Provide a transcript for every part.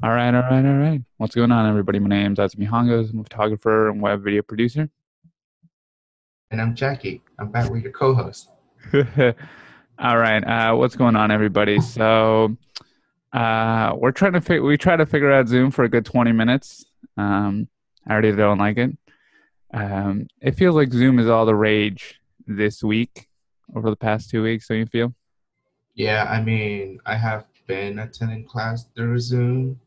All right, all right, all right. What's going on, everybody? My name's Azumi Hongos. I'm a photographer and web video producer. And I'm Jackie. I'm back with your co-host. all right, uh, what's going on, everybody? So uh, we're trying to fig- we try to figure out Zoom for a good 20 minutes. Um, I already don't like it. Um, it feels like Zoom is all the rage this week over the past two weeks. Don't you feel? Yeah, I mean, I have been attending class through Zoom,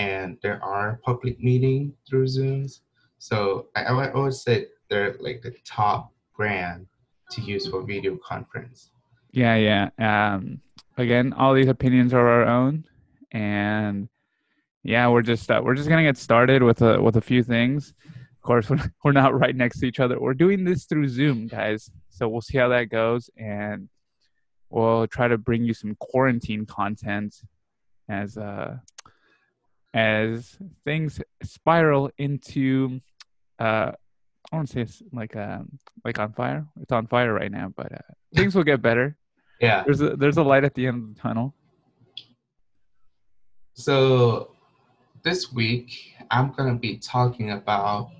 and there are public meetings through Zooms. So I, I always say they're like the top brand to use for video conference. Yeah, yeah. Um, again, all these opinions are our own, and yeah, we're just uh, we're just gonna get started with a with a few things. Of course, we're not right next to each other. We're doing this through Zoom, guys. So we'll see how that goes, and we'll try to bring you some quarantine content as uh as things spiral into uh I want to say it's like um like on fire. It's on fire right now, but uh, things will get better. Yeah. There's a there's a light at the end of the tunnel. So this week I'm gonna be talking about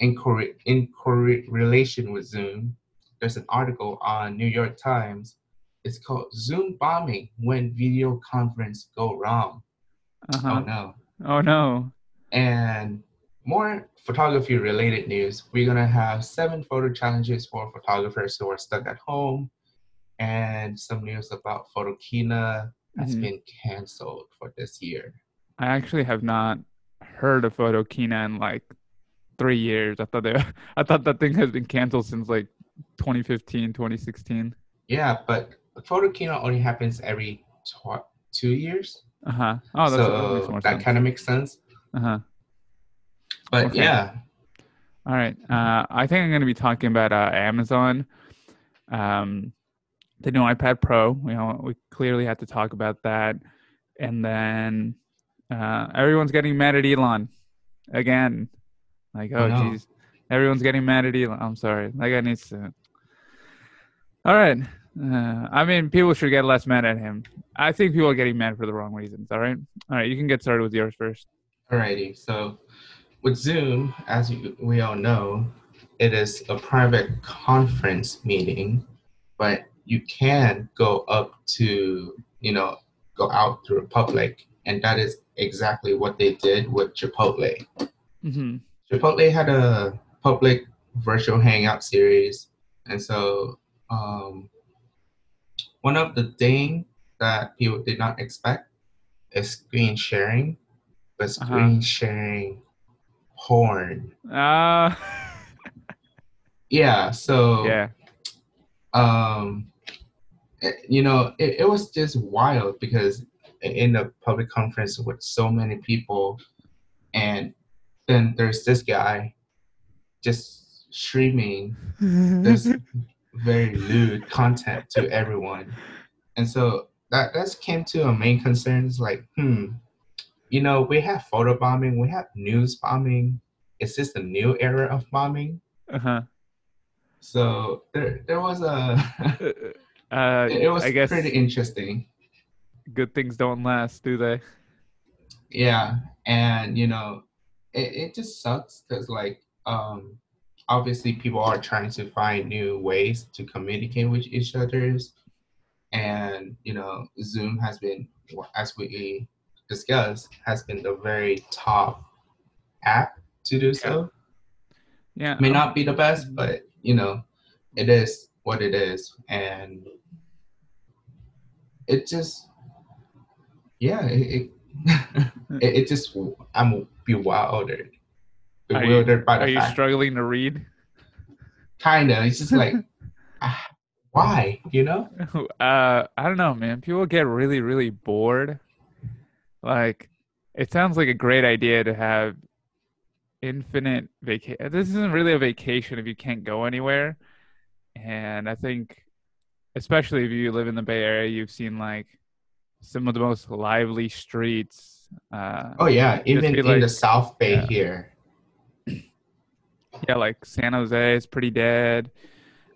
in cor- in correlation with Zoom. There's an article on New York Times. It's called Zoom bombing when video conference go wrong. Uh-huh. Oh no. Oh no. And more photography related news. We're gonna have seven photo challenges for photographers who are stuck at home, and some news about Photokina has Mhm. been canceled for this year. I actually have not heard of Photokina in like three years. I thought they, I thought that thing has been canceled since like 2015, 2016. Yeah, but Photokina only happens every tw- two years, Uh huh. Oh, that's, that that kind of makes sense. Uh huh. But Okay. yeah, All right. Uh, I think I'm going to be talking about uh, Amazon, um, the new iPad Pro. You know, we clearly had to talk about that, and then uh, everyone's getting mad at Elon again. Like, Oh, jeez, everyone's getting mad at Elon. I'm sorry. That guy needs to. All right. Uh, I mean, people should get less mad at him. I think people are getting mad for the wrong reasons. All right. All right. You can get started with yours first. alrighty. So with Zoom, as you, we all know, it is a private conference meeting, but you can go up to, you know, go out through public, and that is exactly what they did with Chipotle. hmm Chipotle had a public virtual hangout series, and so um, one of the things that people did not expect is screen sharing, but Uh-huh. screen sharing porn. Uh, Yeah, so yeah. um, it- you know, it, it was just wild because in the public conference with so many people, and then there's this guy just streaming this very lewd content to everyone. And so that that's came to a main concern is like, hmm, you know, we have photo bombing, we have news bombing. Is this the new era of bombing? Uh-huh. So there there was a Uh, it was I guess pretty interesting. good things don't last, do they? Yeah. And you know, it, it just sucks because like um obviously people are trying to find new ways to communicate with each others and you know zoom has been as we discussed has been the very top app to do so. Yeah. may um, not be the best but you know it is what it is. And it just yeah it it, it, just i'm bewildered Are you- by Are the you fact struggling to read? kind of it's just like ah, why you know Uh, I don't know, man. People get really, really bored. Like, it sounds like a great idea to have infinite vacation. This isn't really a vacation if you can't go anywhere. And I think, especially if you live in the Bay Area, you've seen like some of the most lively streets. Uh, oh yeah even in like- the south bay yeah. here yeah, like San Jose is pretty dead.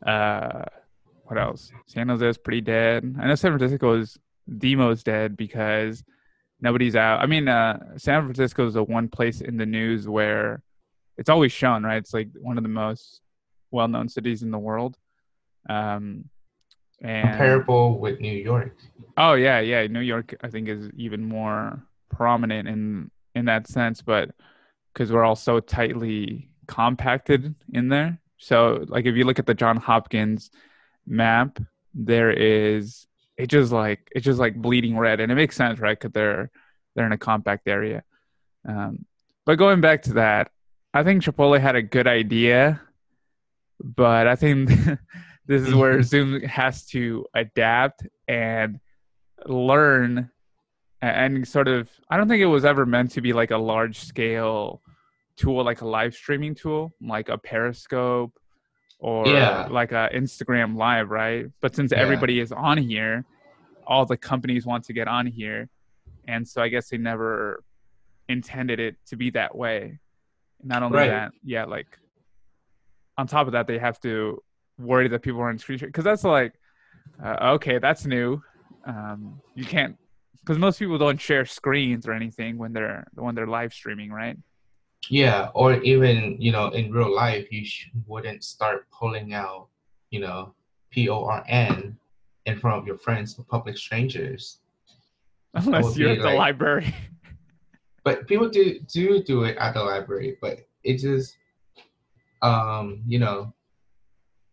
Uh, what else? San Jose is pretty dead. I know San Francisco is the most dead because nobody's out. I mean, uh, San Francisco is the one place in the news where it's always shown, right? It's like one of the most well-known cities in the world. Um, and Comparable with New York. oh yeah, yeah, New York I think is even more prominent in in that sense, but because we're all so tightly compacted in there. So like if you look at the John Hopkins map, there is it just like it's just like bleeding red, and it makes sense, right? Because they're they're in a compact area. Um, but going back to that, I think Chipotle had a good idea, but I think this is where Zoom has to adapt and learn and sort of. I don't think it was ever meant to be like a large scale tool, like a live streaming tool, like a Periscope or Yeah. like a Instagram Live, right? But since Yeah. everybody is on here, all the companies want to get on here, and so I guess they never intended it to be that way. Not only Right. that, yeah, like on top of that, they have to worry that people are on screen because that's like, uh, okay, that's new. Um, you can't because most people don't share screens or anything when they're when they're live streaming, right? Yeah, or even you know in real life, you sh- wouldn't start pulling out you know P O R N in front of your friends or public strangers. Unless you're at the library. But people do do do it at the library, but it just um you know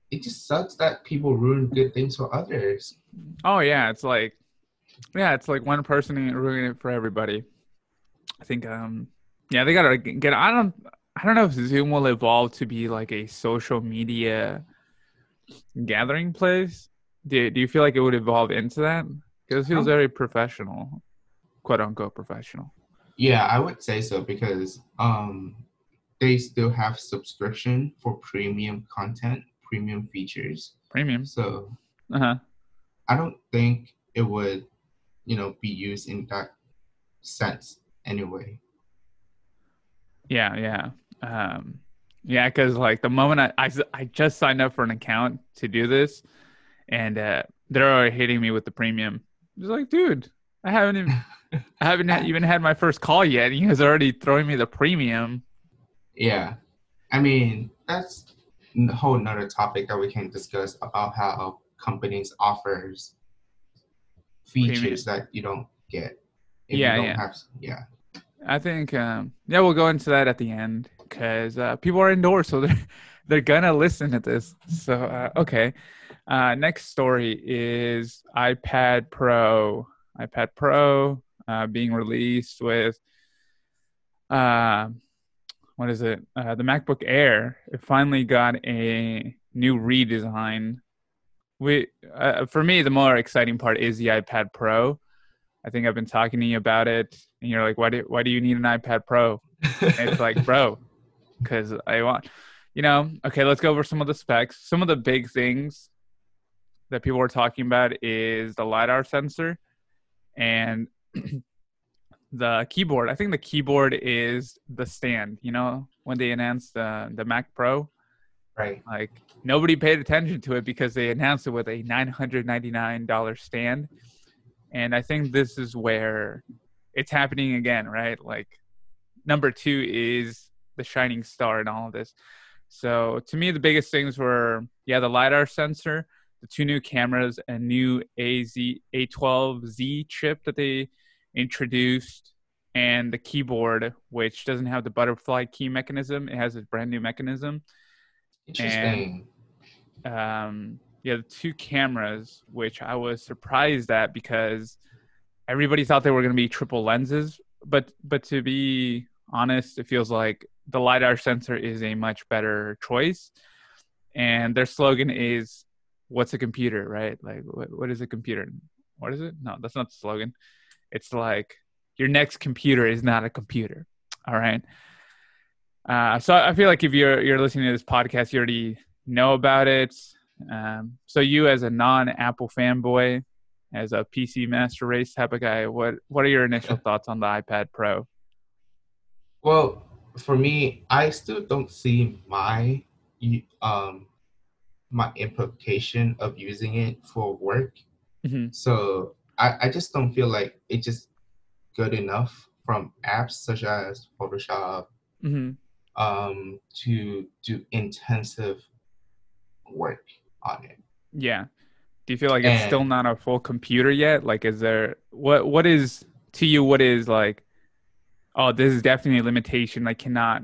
it just sucks that people ruin good things for others. Oh yeah, it's like yeah, it's like one person ruining it for everybody. I think um yeah, they gotta get I don't I don't know if Zoom will evolve to be like a social media gathering place. Do do you feel like it would evolve into that? Because it feels Um, very professional, quote unquote professional. Yeah, I would say so because um they still have subscription for premium content, premium features. Premium. So Uh huh. I don't think it would, you know, be used in that sense anyway. Yeah, yeah. Um, yeah, because like the moment I, I, I, just signed up for an account to do this, and uh, they're already hitting me with the premium. It's like, dude, I haven't even I haven't ha- even had my first call yet. and You guys already throwing me the premium. Yeah. I mean, that's a whole nother topic that we can discuss about how companies offers features that you don't get. Yeah, yeah. have yeah. I think um, yeah, we'll go into that at the end because uh, people are indoors, so they're they're gonna listen to this. So uh, okay, uh, next story is iPad Pro. iPad Pro uh, being released with uh, what is it? Uh, the MacBook Air. It finally got a new redesign. We uh, for me, the more exciting part is the iPad Pro. I think I've been talking to you about it, and you're like, "Why do why do you need an iPad Pro?" And it's like, bro, because I want, you know, okay, let's go over some of the specs. Some of the big things that people are talking about is the LiDAR sensor and the keyboard. I think the keyboard is the stand, you know, when they announced the, the Mac Pro, right. like nobody paid attention to it because they announced it with a $999 stand. And I think this is where it's happening again, right? Like number two is the shining star in all of this. So to me, the biggest things were yeah, the lidar sensor, the two new cameras, a new AZ A12Z chip that they introduced, and the keyboard, which doesn't have the butterfly key mechanism. It has a brand new mechanism. Interesting. Um, yeah, the two cameras, which I was surprised at because everybody thought they were going to be triple lenses, but but to be honest, it feels like the lidar sensor is a much better choice. And their slogan is, "What's a computer?" Right? Like, what, what is a computer? What is it? No, that's not the slogan. It's like your next computer is not a computer. All right. Uh, so I feel like if you're you're listening to this podcast, you already know about it. Um, so you, as a non-Apple fanboy, as a PC master race type of guy, what what are your initial thoughts on the iPad Pro? Well, for me, I still don't see my um my implication of using it for work. Mhm. So I, I just don't feel like it's just good enough from apps such as Photoshop hmm um, to do intensive work on it. Yeah. Do you feel like it's still not a full computer yet? Like, is there what what is to you? What is like? Oh, this is definitely a limitation. I cannot,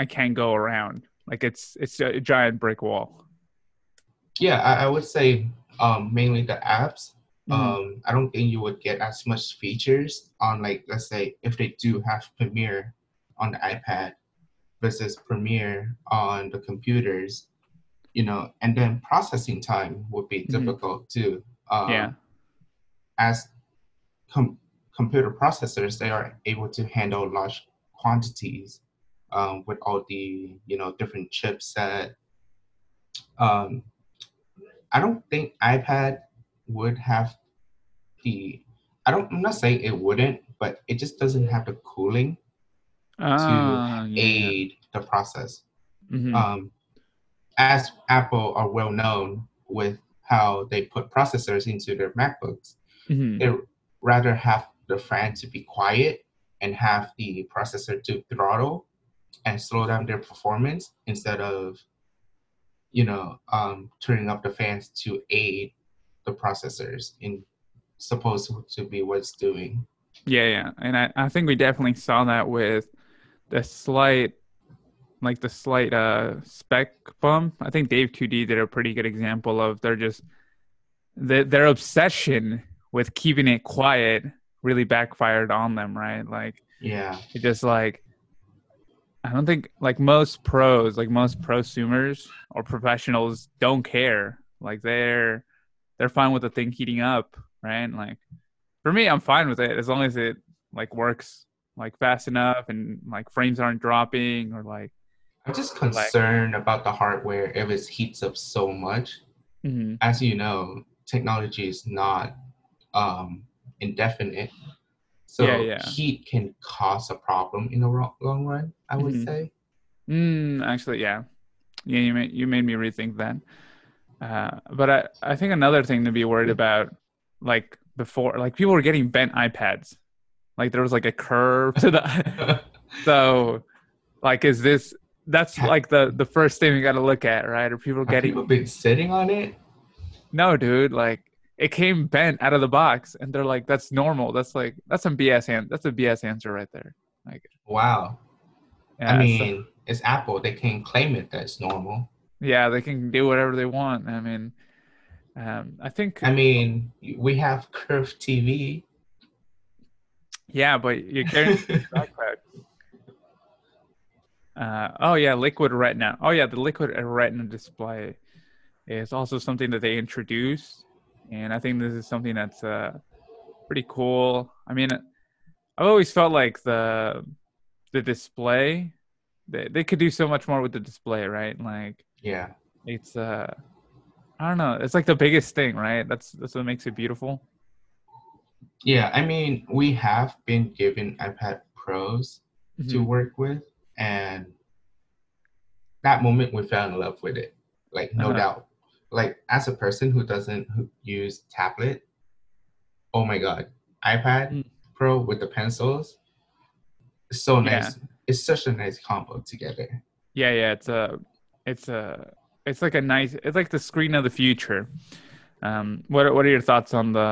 I can't go around. Like it's it's a giant brick wall. Yeah, I, I would say um, mainly the apps. Mhm. Um, I don't think you would get as much features on like let's say if they do have Premiere on the iPad versus Premiere on the computers, you know, and then processing time would be Mhm. difficult too. Um, yeah. as com- computer processors, they are able to handle large quantities um, with all the you know different chipset. Um, I don't think iPad would have the. I don't. I'm not saying it wouldn't, but it just doesn't have the cooling to yeah. aid the process. Mhm. Um, as Apple are well known with how they put processors into their MacBooks, Mhm. they rather have the fan to be quiet and have the processor to throttle and slow down their performance instead of you know um, turning up the fans to aid the processors in supposed to be what's doing Yeah, yeah. And I, I think we definitely saw that with the slight like the slight uh spec bump. I think Dave 2D did a pretty good example of they're just their their obsession with keeping it quiet really backfired on them, right? Like yeah it just like I don't think like most pros, like most prosumers or professionals don't care. Like they're they're fine with the thing heating up, right? Like for me, I'm fine with it as long as it like works like fast enough and like frames aren't dropping or like i'm just concerned about the hardware if it heats up so much mhm. as you know technology is not um, indefinite so Yeah, yeah. heat can cause a problem in the long run i would Mhm. say Mm, actually, yeah, yeah. You made you made me rethink that. Uh, but I I think another thing to be worried about, like before, like people were getting bent iPads, like there was like a curve to the. so, like, is this? That's like the the first thing we got to look at, right? Are people Have getting? people been sitting on it No, dude. Like it came bent out of the box, and they're like, "That's normal." That's like that's some BS. An- that's a BS answer right there. Like, wow yeah, i so- mean it's apple they can claim it that it's normal yeah, they can do whatever they want. I mean, um, I think i mean we have curved tv yeah, but you're carrying backpack. Uh, oh yeah, liquid retina. Oh yeah, the liquid retina display is also something that they introduced, and I think this is something that's uh, pretty cool. I mean, I've always felt like the the display they they could do so much more with the display, right? Like yeah it's uh, I don't know, it's like the biggest thing, right? That's that's what makes it beautiful. yeah i mean we have been given ipad pros to Mhm. work with and that moment we fell in love with it like no Uh-huh. doubt like as a person who doesn't use tablet oh my god ipad Mm. pro with the pencils it's so Yeah. nice it's such a nice combo together Yeah, yeah, it's a, it's a, it's like a nice, it's like the screen of the future. Um, what what are your thoughts on the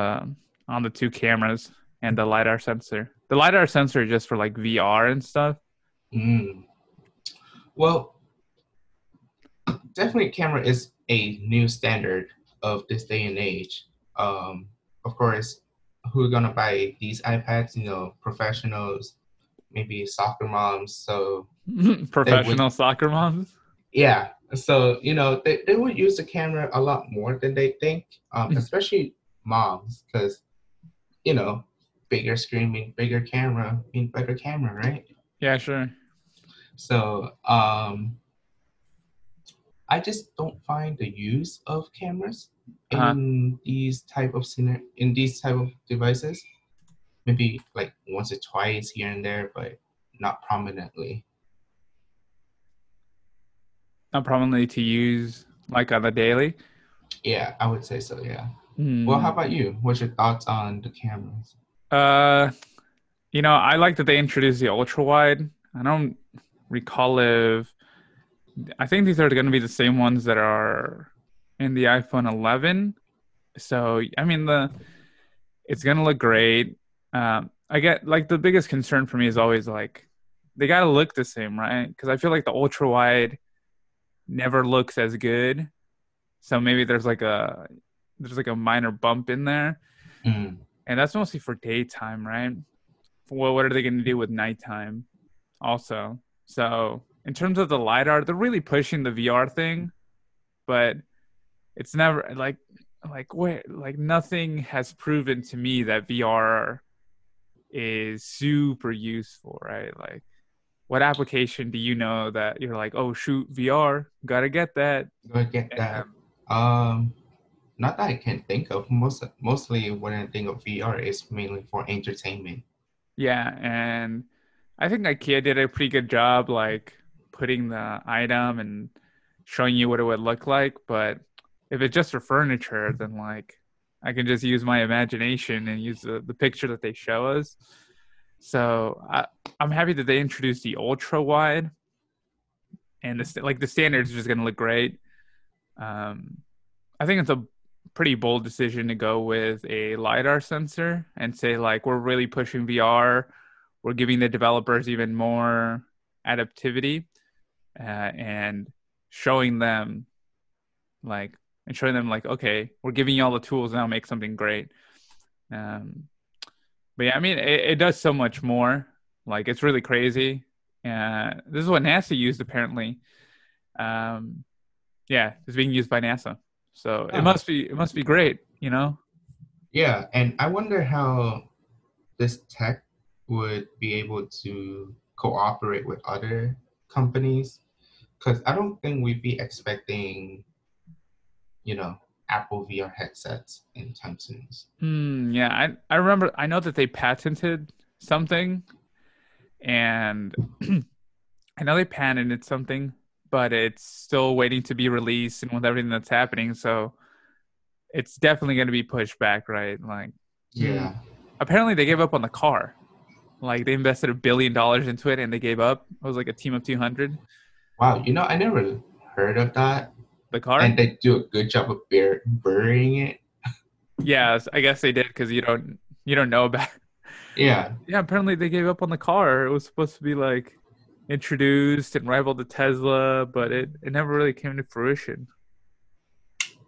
on the two cameras and the lidar sensor? The lidar sensor is just for like VR and stuff. Mm. Well, definitely, camera is a new standard of this day and age. Um, of course, who are gonna buy these iPads? You know, professionals, maybe soccer moms. So Professional soccer moms. yeah, so you know they, they would use the camera a lot more than they think, um, especially moms, because you know, bigger screen means bigger camera means better camera, right? Yeah, sure. So um, I just don't find the use of cameras Uh-huh. in these type of scenar- in these type of devices. Maybe like once or twice here and there, but not prominently. Not prominently to use like on a daily. Yeah, I would say so. Yeah. Hmm. Well, how about you? What's your thoughts on the cameras? Uh, you know, I like that they introduced the ultra wide. I don't recall if I think these are going to be the same ones that are in the iPhone 11. So I mean the it's going to look great. Um, I get like the biggest concern for me is always like they got to look the same, right? Because I feel like the ultra wide never looks as good. So maybe there's like a there's like a minor bump in there, Mm. and that's mostly for daytime, right? Well, what are they going to do with nighttime? Also, so in terms of the lidar, they're really pushing the VR thing, but it's never like like where like nothing has proven to me that VR is super useful, right? Like what application do you know that you're like, oh shoot, VR, gotta get that? Go get that. Um, not that I can think of. Most mostly when I think of VR is mainly for entertainment. Yeah, and I think IKEA did a pretty good job, like putting the item and showing you what it would look like. But if it's just for furniture, then like I can just use my imagination and use the, the picture that they show us. So I, I'm happy that they introduced the ultra wide, and the like the standards is just gonna look great. Um, I think it's a pretty bold decision to go with a lidar sensor and say like we're really pushing VR, we're giving the developers even more adaptivity, uh, and showing them like and showing them like okay we're giving you all the tools now make something great. Um but yeah i mean it, it does so much more. Like it's really crazy. Uh this is what nasa used apparently. Um yeah it's being used by nasa. So Oh. it must be it must be great you know? Yeah, and I wonder how this tech would be able to cooperate with other companies because I don't think we'd be expecting, you know, Apple VR headsets anytime soon. Hmm. Yeah. I I remember. I know that they patented something, and I know they patented something, but it's still waiting to be released, and with everything that's happening, so it's definitely going to be pushed back, right? Like, Yeah. apparently they gave up on the car. Like they invested a billion dollars into it, and they gave up. It was like a team of two hundred. Wow, you know, I never heard of that. The car. And they do a good job of bur- burying it. yeah, I guess they did because you don't you don't know about. Yeah. Yeah, apparently they gave up on the car. It was supposed to be like introduced and rival the Tesla, but it, it never really came to fruition.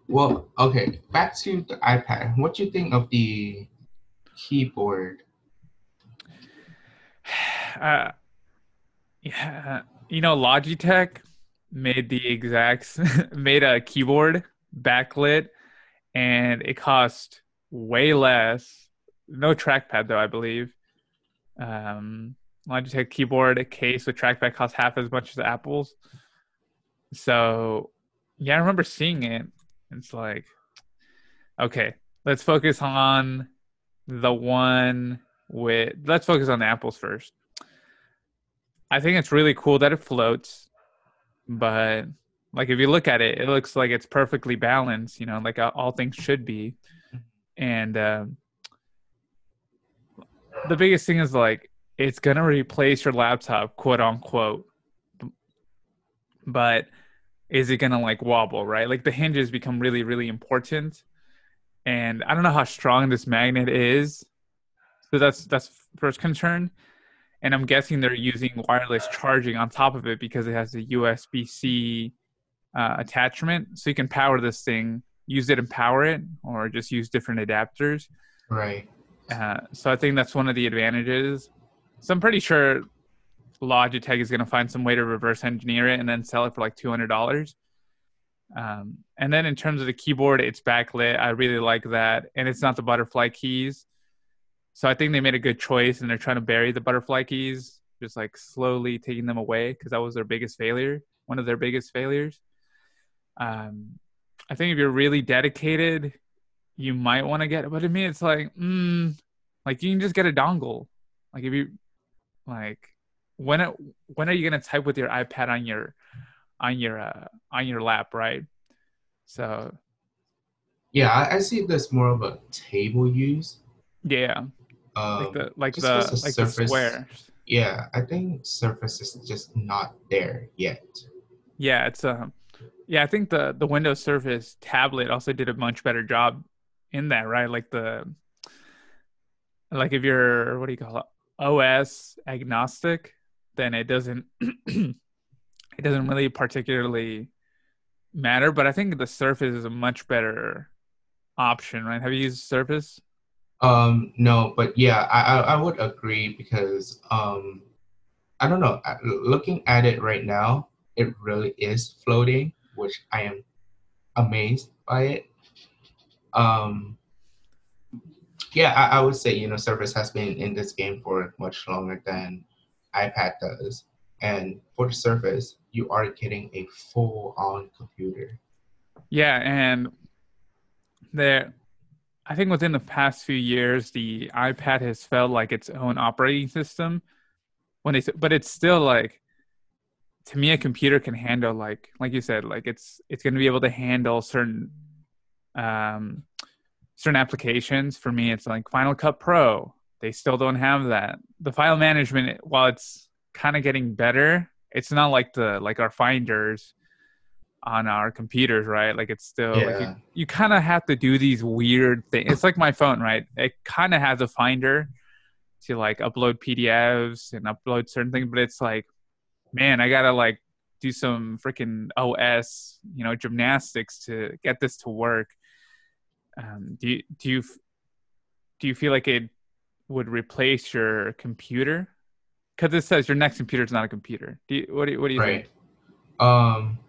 Well, okay, back to the iPad. What do you think of the keyboard? Yeah, you know, Logitech made the exact made a keyboard backlit, and it cost way less. No trackpad though, I believe. Um, Logitech keyboard a case with trackpad costs half as much as Apple's. So, yeah, I remember seeing it. It's like, okay, let's focus on the one with. Let's focus on the Apples first. I think it's really cool that it floats, but like if you look at it, it looks like it's perfectly balanced. You know, like all things should be. And um, the biggest thing is like it's gonna replace your laptop, quote unquote. But is it gonna like wobble, right? Like the hinges become really, really important. And I don't know how strong this magnet is. So that's that's first concern. And I'm guessing they're using wireless charging on top of it because it has a USB C uh, attachment. So you can power this thing, use it and power it, or just use different adapters. Right. Uh, so I think that's one of the advantages. So I'm pretty sure Logitech is going to find some way to reverse engineer it and then sell it for like $200. Um, and then in terms of the keyboard, it's backlit. I really like that. And it's not the butterfly keys. So I think they made a good choice and they're trying to bury the butterfly keys, just like slowly taking them away because that was their biggest failure, one of their biggest failures. Um, I think if you're really dedicated, you might want to get it. But to me, it's like, mm, like you can just get a dongle. Like if you, like, when it, when are you gonna type with your iPad on your, on your, uh, on your lap, right? So Yeah, I, I see this more of a table use. yeah, Um, like the like the like the Surface- squares. yeah, I think Surface is just not there yet. Yeah, it's um yeah, I think the the Windows Surface tablet also did a much better job in that, right? Like the like if you're what do you call it? OS agnostic, then it doesn't it doesn't really particularly matter, but I think the Surface is a much better option, right? Have you used Surface? Um, no, but yeah, I, I, I would agree because um, I don't know. Looking at it right now, it really is floating, which I am amazed by it. Um, yeah, I, I would say you know Surface has been in this game for much longer than iPad does, and for the Surface, you are getting a full-on computer. Yeah, and there, I think within the past few years, the iPad has felt like its own operating system. When they, but it's still like, to me, a computer can handle like, like you said, like it's it's going to be able to handle certain, um, certain applications. For me, it's like Final Cut Pro. They still don't have that. The file management, while it's kind of getting better, it's not like the like our finders on our computers, right? Like it's still like you, you kind of have to do these weird things. It's like my phone, right? It kind of has a finder to like upload PDFs and upload certain things, but it's like, man, I gotta like do some freaking OS, you know, gymnastics to get this to work. Um, do you do you do you feel like it would replace your computer? Because it says your next computer is not a computer. Do you, what do you, what do you right think? um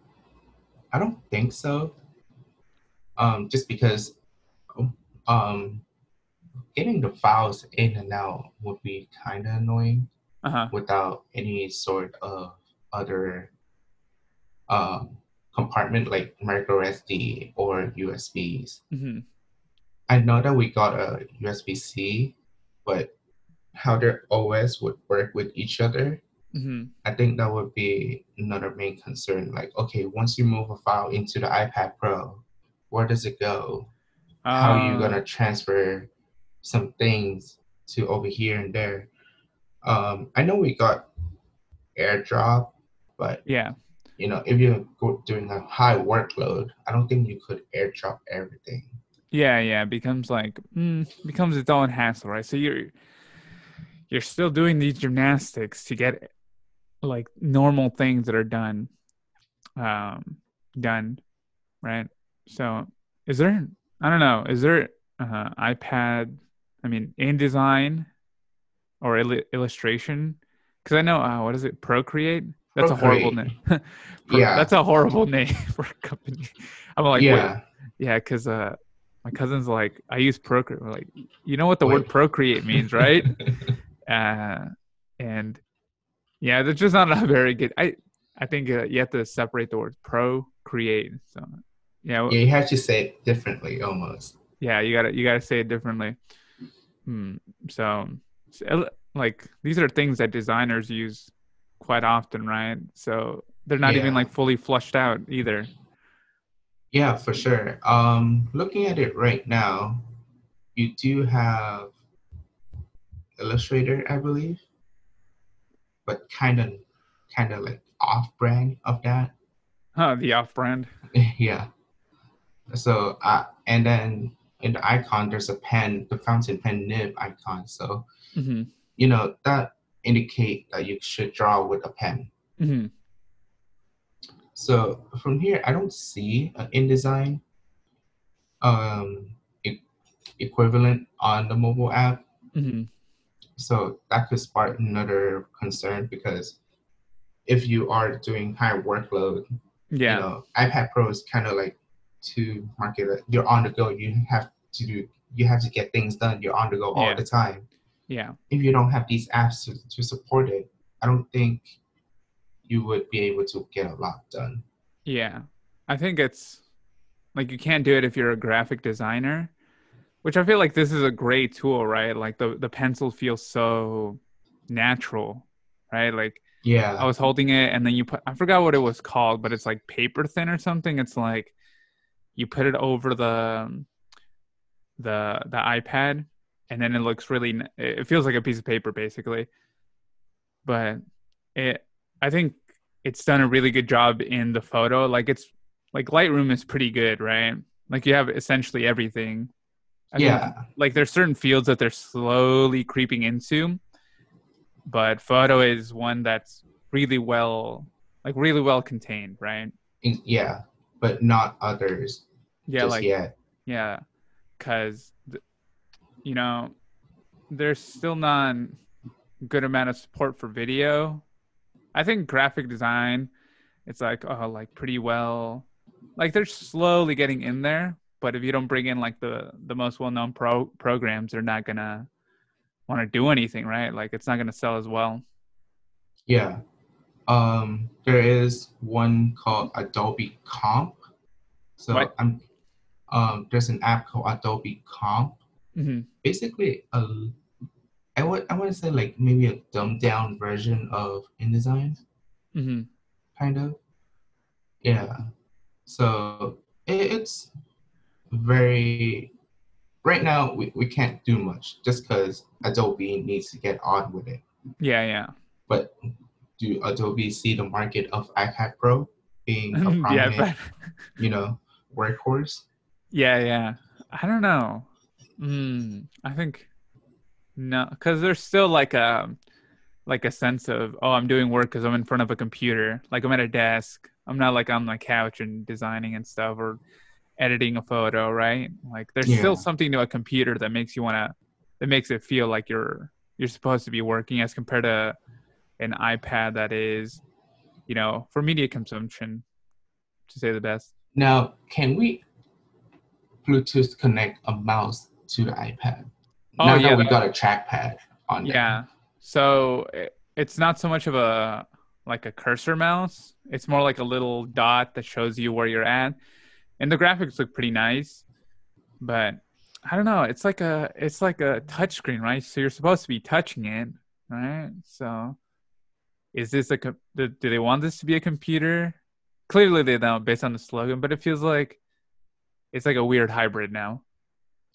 i don't think so. Um just because um getting the files in and out would be kind of annoying Uh huh. without any sort of other um compartment like micro sd or usbs hmm i know that we got a usb-c but how their os would work with each other hmm I think that would be another main concern. Like, okay, once you move a file into the iPad Pro, where does it go? How are you Uh, gonna transfer some things to over here and there? Um, I know we got AirDrop, but Yeah. you know, if you're doing a high workload, I don't think you could AirDrop everything. Yeah, yeah, it becomes like mm, becomes its own hassle, right? So you're you're still doing these gymnastics to get like normal things that are done, um, done, right? So is there? I don't know. Is there uh, iPad? I mean, InDesign or illu- illustration? Because I know uh, what is it? Procreate. That's a horrible name. Yeah. that's a horrible name for a company. I'm like, wait, yeah, yeah, because uh, my cousin's like, I use Procreate. We're like, you know what the word Procreate means, right? uh, and yeah, that's just not a very good. I I think uh, you have to separate the words pro create. So yeah, yeah, you have to say it differently almost. yeah, you gotta you gotta say it differently. Hmm. So, so, like these are things that designers use quite often, right? So they're not even like fully flushed out either. Yeah, for sure. Um, looking at it right now, you do have Illustrator, I believe, but kind of, kind of like off-brand of that. Huh? The off-brand. yeah. So, uh, and then in the icon, there's a pen, the fountain pen nib icon. So, hmm you know that indicate that you should draw with a pen. hmm So from here, I don't see an InDesign um, e- equivalent on the mobile app. hmm So that could spark another concern because if you are doing high workload, Yeah. you know, iPad Pro is kind of like to market it. You're on the go. You have to do. You have to get things done. You're on the go all Yeah. the time. Yeah. If you don't have these apps to, to support it, I don't think you would be able to get a lot done. Yeah. I think it's like you can't do it if you're a graphic designer, which I feel like this is a great tool, right? Like the the pencil feels so natural, right? Like Yeah. I was holding it and then you put I forgot what it was called, but it's like paper thin or something. It's like you put it over the the the iPad and then it looks really it feels like a piece of paper basically but it i think it's done a really good job in the photo like it's like lightroom is pretty good right like you have essentially everything I yeah, like there's certain fields that they're slowly creeping into but photo is one that's really well like really well contained right yeah, but not others yeah just like yet. Yeah, because you know there's still not good amount of support for video. I think graphic design, it's like oh like pretty well, like they're slowly getting in there. But if you don't bring in like the the most well known pro programs, they're not gonna want to do anything, right? Like it's not gonna sell as well. Yeah. Um, there is one called Adobe Comp. So What? I'm um there's an app called Adobe Comp. mm-hmm. Basically a I would I want to say like maybe a dumbed down version of InDesign, mm-hmm. kind of. Yeah. So it, it's very right now we, we can't do much just because Adobe needs to get on with it. Yeah, yeah, But do Adobe see the market of iPad Pro being a yeah, prominent, but you know, workhorse? Yeah, yeah. I don't know. Mm, I think no, because there's still like a like a sense of oh, I'm doing work because I'm in front of a computer. Like I'm at a desk. I'm not like on my couch and designing and stuff or editing a photo, right? Like there's Yeah. still something to a computer that makes you want to that makes it feel like you're you're supposed to be working as compared to an iPad that is, you know, for media consumption, to say the best. Now, can we Bluetooth connect a mouse to the iPad? Oh, now yeah, that we got a trackpad on there. Yeah. So it, it's not so much of a like a cursor mouse. It's more like a little dot that shows you where you're at. And the graphics look pretty nice. But I don't know, it's like a it's like a touch screen, right? So you're supposed to be touching it, right? So is this a do, do they want this to be a computer? Clearly they don't based on the slogan, but it feels like it's like a weird hybrid now.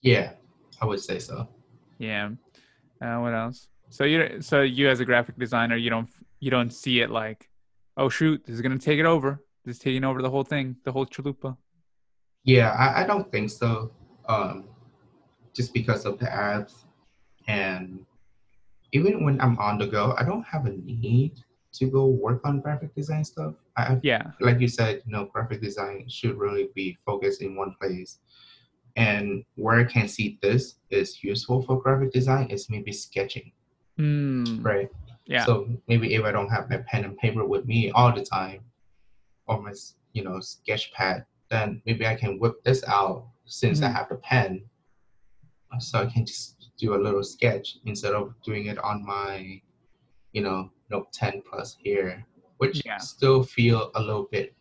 Yeah, I would say so. Yeah. Uh, what else? So you so you as a graphic designer, you don't you don't see it like, oh shoot, this is gonna take it over. This is taking over the whole thing, the whole chalupa. Yeah, I, I don't think so. Um, just because of the ads, and even when I'm on the go, I don't have a need to go work on graphic design stuff. I, I Yeah. like you said, you know, graphic design should really be focused in one place. And where I can see this is useful for graphic design is maybe sketching, Mm, right? yeah. So maybe if I don't have my pen and paper with me all the time, or my you know sketch pad, then maybe I can whip this out since I Mhm. have the pen, so I can just do a little sketch instead of doing it on my, you know, Note 10 Plus here, which Yeah. still feel a little bit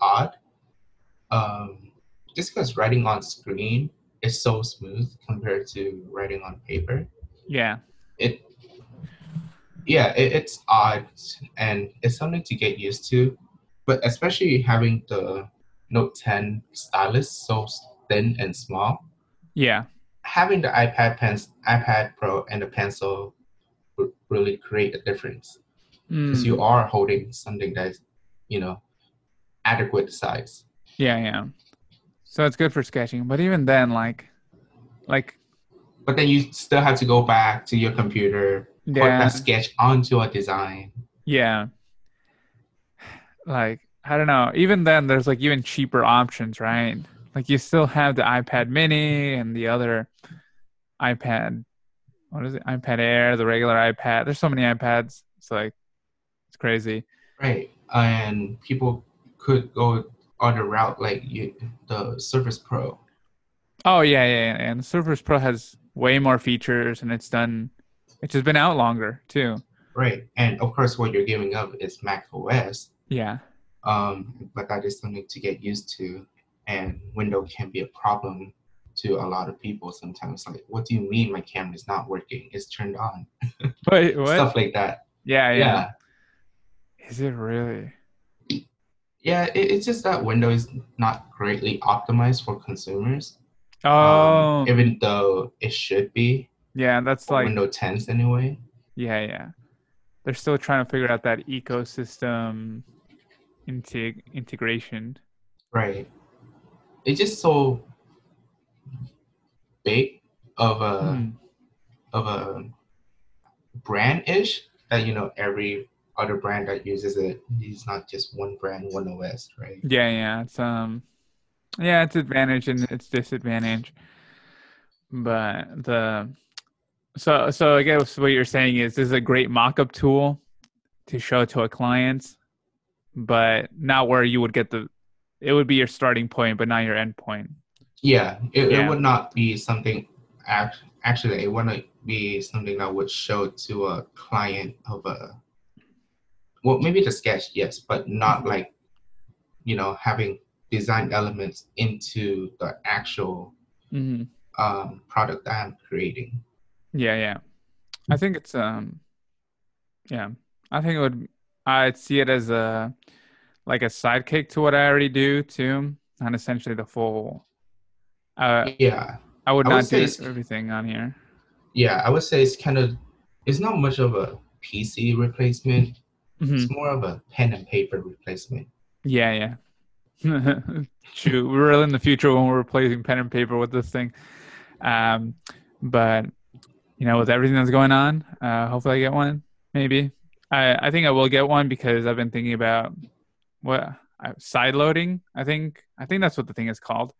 odd. Um, just because writing on screen is so smooth compared to writing on paper yeah. it yeah it, it's odd and it's something to get used to but especially having the note 10 stylus so thin and small Yeah. having the ipad pens ipad pro and the pencil would really create a difference because Mm, you are holding something that's you know adequate size yeah, yeah. So it's good for sketching, but even then, like, like, but then you still have to go back to your computer put yeah, that sketch onto a design yeah. Like, I don't know. Even then, there's like even cheaper options, right? Like, you still have the iPad Mini and the other iPad. What is it? iPad Air, the regular iPad. There's so many iPads. It's like, it's crazy. Right, and people could go other route like you, the Surface Pro. Oh yeah, yeah, yeah. And the Surface Pro has way more features, and it's done. It's just been out longer too. Right, and of course, what you're giving up is Mac OS, Yeah, um, but that is something to get used to, and Windows can be a problem to a lot of people sometimes. Like, what do you mean my camera is not working? It's turned on. wait, what? Stuff like that. yeah, yeah, Yeah, Is it really? yeah. it, it's just that Windows is not greatly optimized for consumers. Oh, um, even though it should be. Yeah, that's like Windows 10s anyway. yeah, yeah. They're still trying to figure out that ecosystem integ- integration. Right. It's just so big of a Hmm. of a brand ish that you know every other brand that uses it is not just one brand, one OS, right? Yeah, yeah. It's um yeah, it's advantage and it's disadvantage. But the so so I guess what you're saying is this is a great mock-up tool to show to a client, but not where you would get the it would be your starting point, but not your end point. Yeah, it, Yeah. it would not be something. Actually, it wouldn't be something that would show to a client of a. Well, maybe the sketch, yes, but not Mhm. like, you know, having design elements into the actual hmm um, product that I'm creating. Yeah, yeah. I think it's um yeah. I think it would I'd see it as a like a sidekick to what I already do too. Not essentially the full uh Yeah, I would I would say do everything on here. yeah, I would say it's kind of. It's not much of a PC replacement. Mhm. It's more of a pen and paper replacement. Yeah, yeah. True. we're really in the future when we're replacing pen and paper with this thing. Um, but you know, with everything that's going on, uh, hopefully I get one. Maybe I I think I will get one because I've been thinking about what uh, side loading. I think I think that's what the thing is called.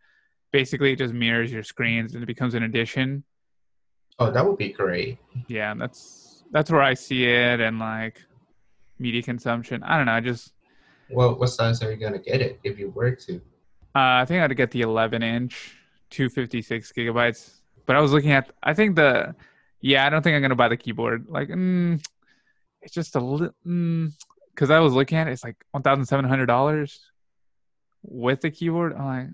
Basically, it just mirrors your screens and it becomes an addition. Oh, that would be great. Yeah, that's that's where I see it and like media consumption. I don't know. I just Well, what size are you gonna get it if you were to? Uh, I think I'd get the 11 inch, 256 gigabytes. But I was looking at, I think the, yeah, I don't think I'm gonna buy the keyboard. Like, mm, it's just a little, because I was looking at it, it's like one thousand seven hundred dollars with the keyboard. I'm like,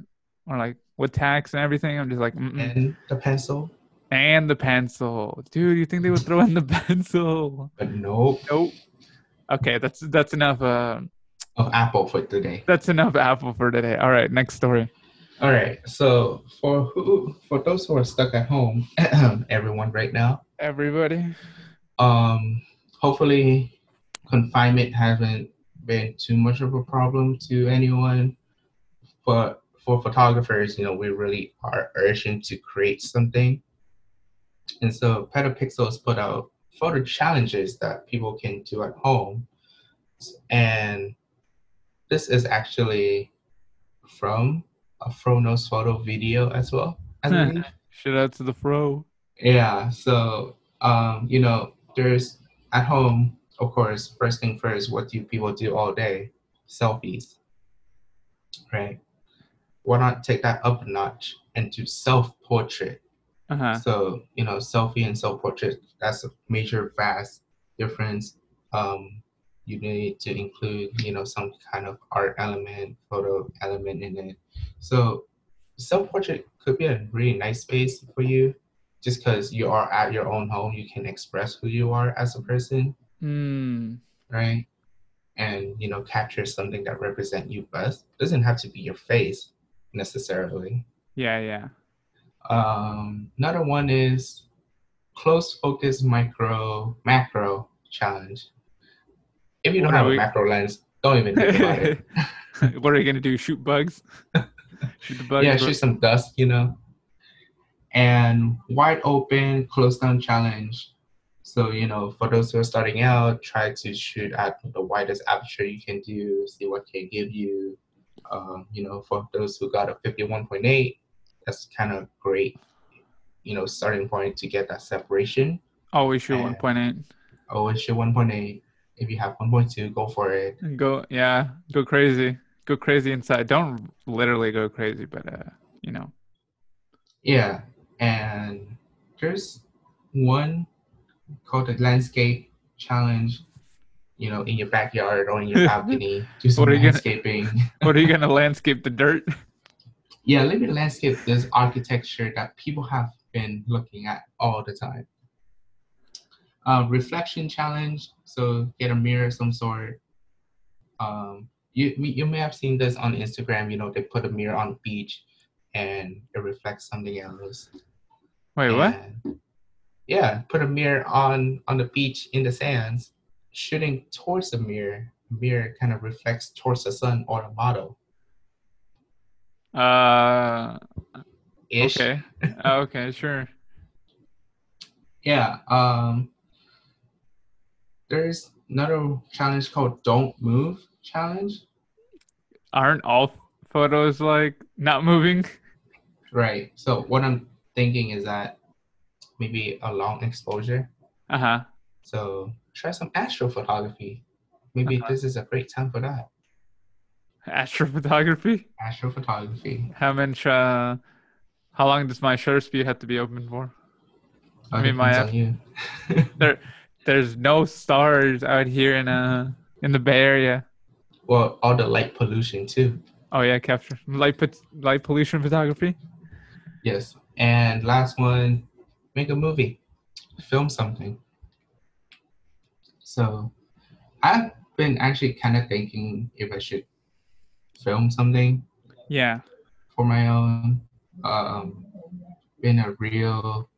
or like with tax and everything. I'm just like, mm-mm. And the pencil? and the pencil, dude. You think they would throw in the pencil? But nope. Nope. Okay, that's that's enough. Uh, Of Apple for today. that's enough Apple for today. All right, next story. All right. So for who for those who are stuck at home, everyone right now, Everybody. um, hopefully confinement hasn't been too much of a problem to anyone. But for photographers, you know, we really are urgent to create something. And so PetaPixel's put out photo challenges that people can do at home. And this is actually from a Fro Knows Photo video as well. Shout out to the fro. Yeah, so um, you know, there's at home, of course, first thing first, what do people do all day? Selfies. Right? Why not take that up a notch and do self-portrait? Uh huh. So, you know, selfie and self-portrait, that's a major vast difference. Um, you need to include, you know, some kind of art element, photo element in it. So self-portrait could be a really nice space for you just because you are at your own home you can express who you are as a person Hmm. right and you know capture something that represent you best doesn't have to be your face necessarily Yeah, yeah. um, another one is close focus micro macro challenge if you don't What have a we- macro lens don't even think about it what are you gonna do? Shoot bugs? shoot the bugs? yeah, bro? shoot some dust, you know. And wide open close down challenge. So, you know, for those who are starting out, try to shoot at the widest aperture you can do, see what can give you. Um, you know, for those who got a 51.8, that's kind of great, you know, starting point to get that separation. Always shoot and- one point eight. Always shoot 1.8. If you have 1.2, go for it. Go yeah, go crazy. Go crazy inside. Don't literally go crazy, but uh, you know. Yeah, and there's one called the landscape challenge. You know, in your backyard or in your balcony, do some What are you gonna- landscaping. What are you gonna landscape the dirt? yeah, let me landscape this architecture that people have been looking at all the time. Um, reflection challenge. So get a mirror of some sort. Um, you you may have seen this on Instagram. You know, they put a mirror on the beach, and it reflects something else. Wait, what? Yeah, put a mirror on on the beach in the sands, shooting towards the mirror. Mirror kind of reflects towards the sun or the model. Uh, Ish. okay. Uh, okay, sure. Yeah. Um. There's another challenge called "Don't Move" challenge. Aren't all photos like not moving? Right. So what I'm thinking is that maybe a long exposure. Uh huh. So try some astrophotography. Maybe Uh-huh. this is a great time for that. Astrophotography. Astrophotography. How much? Uh, how long does my shutter speed have to be open for? I Uh, mean, my you. There, there's no stars out here in uh in the Bay Area. well, all the light pollution too. Oh yeah, capture light put light pollution photography. Yes. And last one, make a movie, film something. So I've been actually kind of thinking if I should film something Yeah. for my own. Um, been a real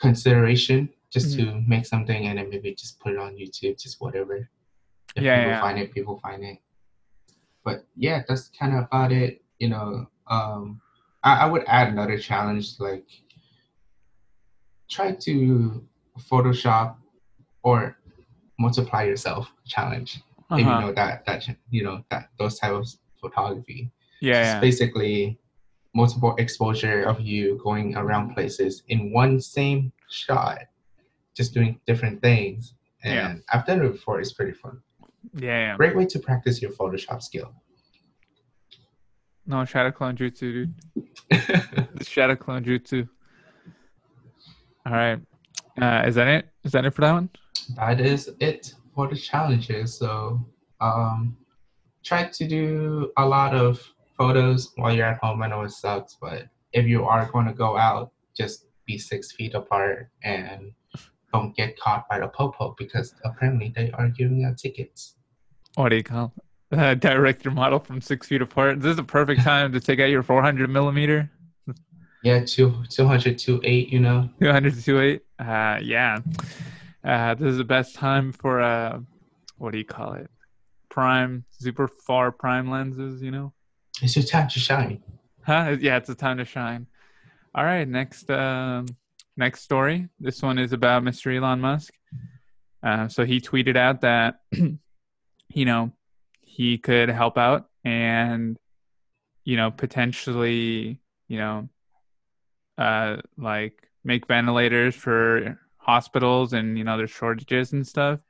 consideration just to make something and then maybe just put it on YouTube, just whatever. If Yeah, people yeah. find it, people find it. But yeah, that's kind of about it. You know, um, I, I would add another challenge like try to Photoshop or multiply yourself challenge. If you Uh-huh. know that that you know that those type of photography. Yeah, It's yeah. basically multiple exposure of you going around places in one same shot, just doing different things. And Yeah. I've done it before. It's pretty fun. Yeah, yeah. Great way to practice your Photoshop skill. No shadow clone jutsu, dude. The shadow clone jutsu. All right. Uh, is that it? Is that it for that one? that is it for the challenges. So um, try to do a lot of photos while you're at home. I know it sucks, but if you are going to go out, just be six feet apart and don't get caught by the popo because apparently they are giving out tickets. What do you call? Uh, direct your model from six feet apart. This is a perfect time to take out your 400 millimeter, Yeah, two, 200 to 8, you know. 200 to 28. Uh, yeah. Uh, this is the best time for uh, what do you call it? Prime, super far prime lenses. You know. It's your time to shine. Huh? Yeah, it's a time to shine. All right, next um, next story. This one is about Mr. Elon Musk. Uh, so he tweeted out that you know he could help out and you know potentially you know uh like make ventilators for hospitals and you know there's shortages and stuff.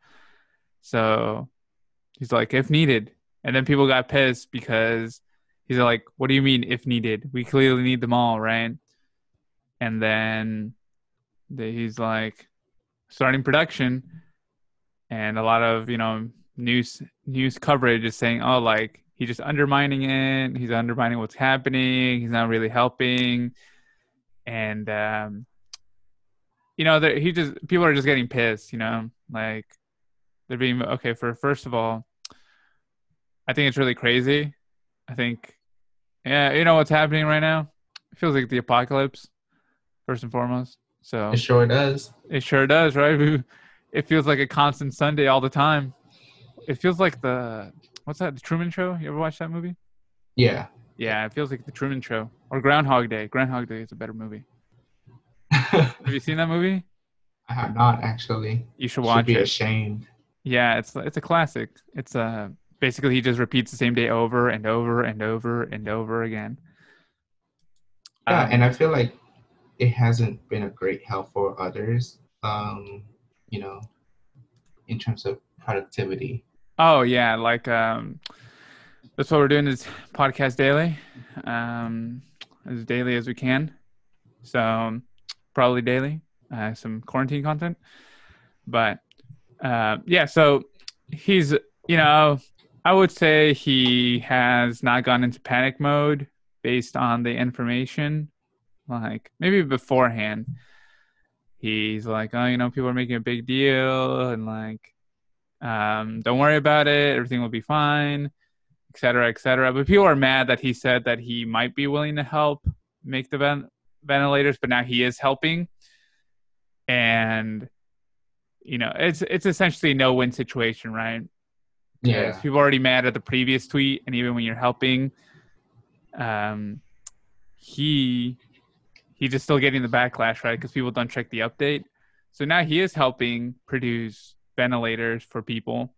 So he's like if needed. And then people got pissed because he's like, "What do you mean if needed? We clearly need them all, right?" And then he's like, starting production, and a lot of you know news news coverage is saying, "Oh, like he's just undermining it. He's undermining what's happening. He's not really helping." And um, you know, he just people are just getting pissed. You know, like they're being okay. For first of all, I think it's really crazy. I think, yeah, you know what's happening right now? It feels like the apocalypse, first and foremost. So It sure does. it sure does, right? It feels like a constant Sunday all the time. It feels like the what's that? The Truman Show. You ever watch that movie? Yeah. Yeah, it feels like the Truman Show or Groundhog Day. Groundhog Day is a better movie. Have you seen that movie? I have not actually. You should Should watch be it. ashamed. Yeah, it's it's a classic. It's uh basically he just repeats the same day over and over and over and over again. Yeah, Um, and I feel like it hasn't been a great help for others. Um, you know, in terms of productivity. Oh yeah, like um, that's what we're doing is podcast daily, um, as daily as we can. So probably daily, uh, some quarantine content. But uh, yeah, so he's you know I would say he has not gone into panic mode based on the information. Like maybe beforehand, he's like, oh, you know, people are making a big deal and like um, don't worry about it everything will be fine etc cetera et cetera but people are mad that he said that he might be willing to help make the ven- ventilators but now he is helping and you know it's it's essentially a no win situation, right? Yeah. people are already mad at the previous tweet, and even when you're helping, um, he he's just still getting the backlash, right? Because people don't check the update. So now he is helping produce ventilators for people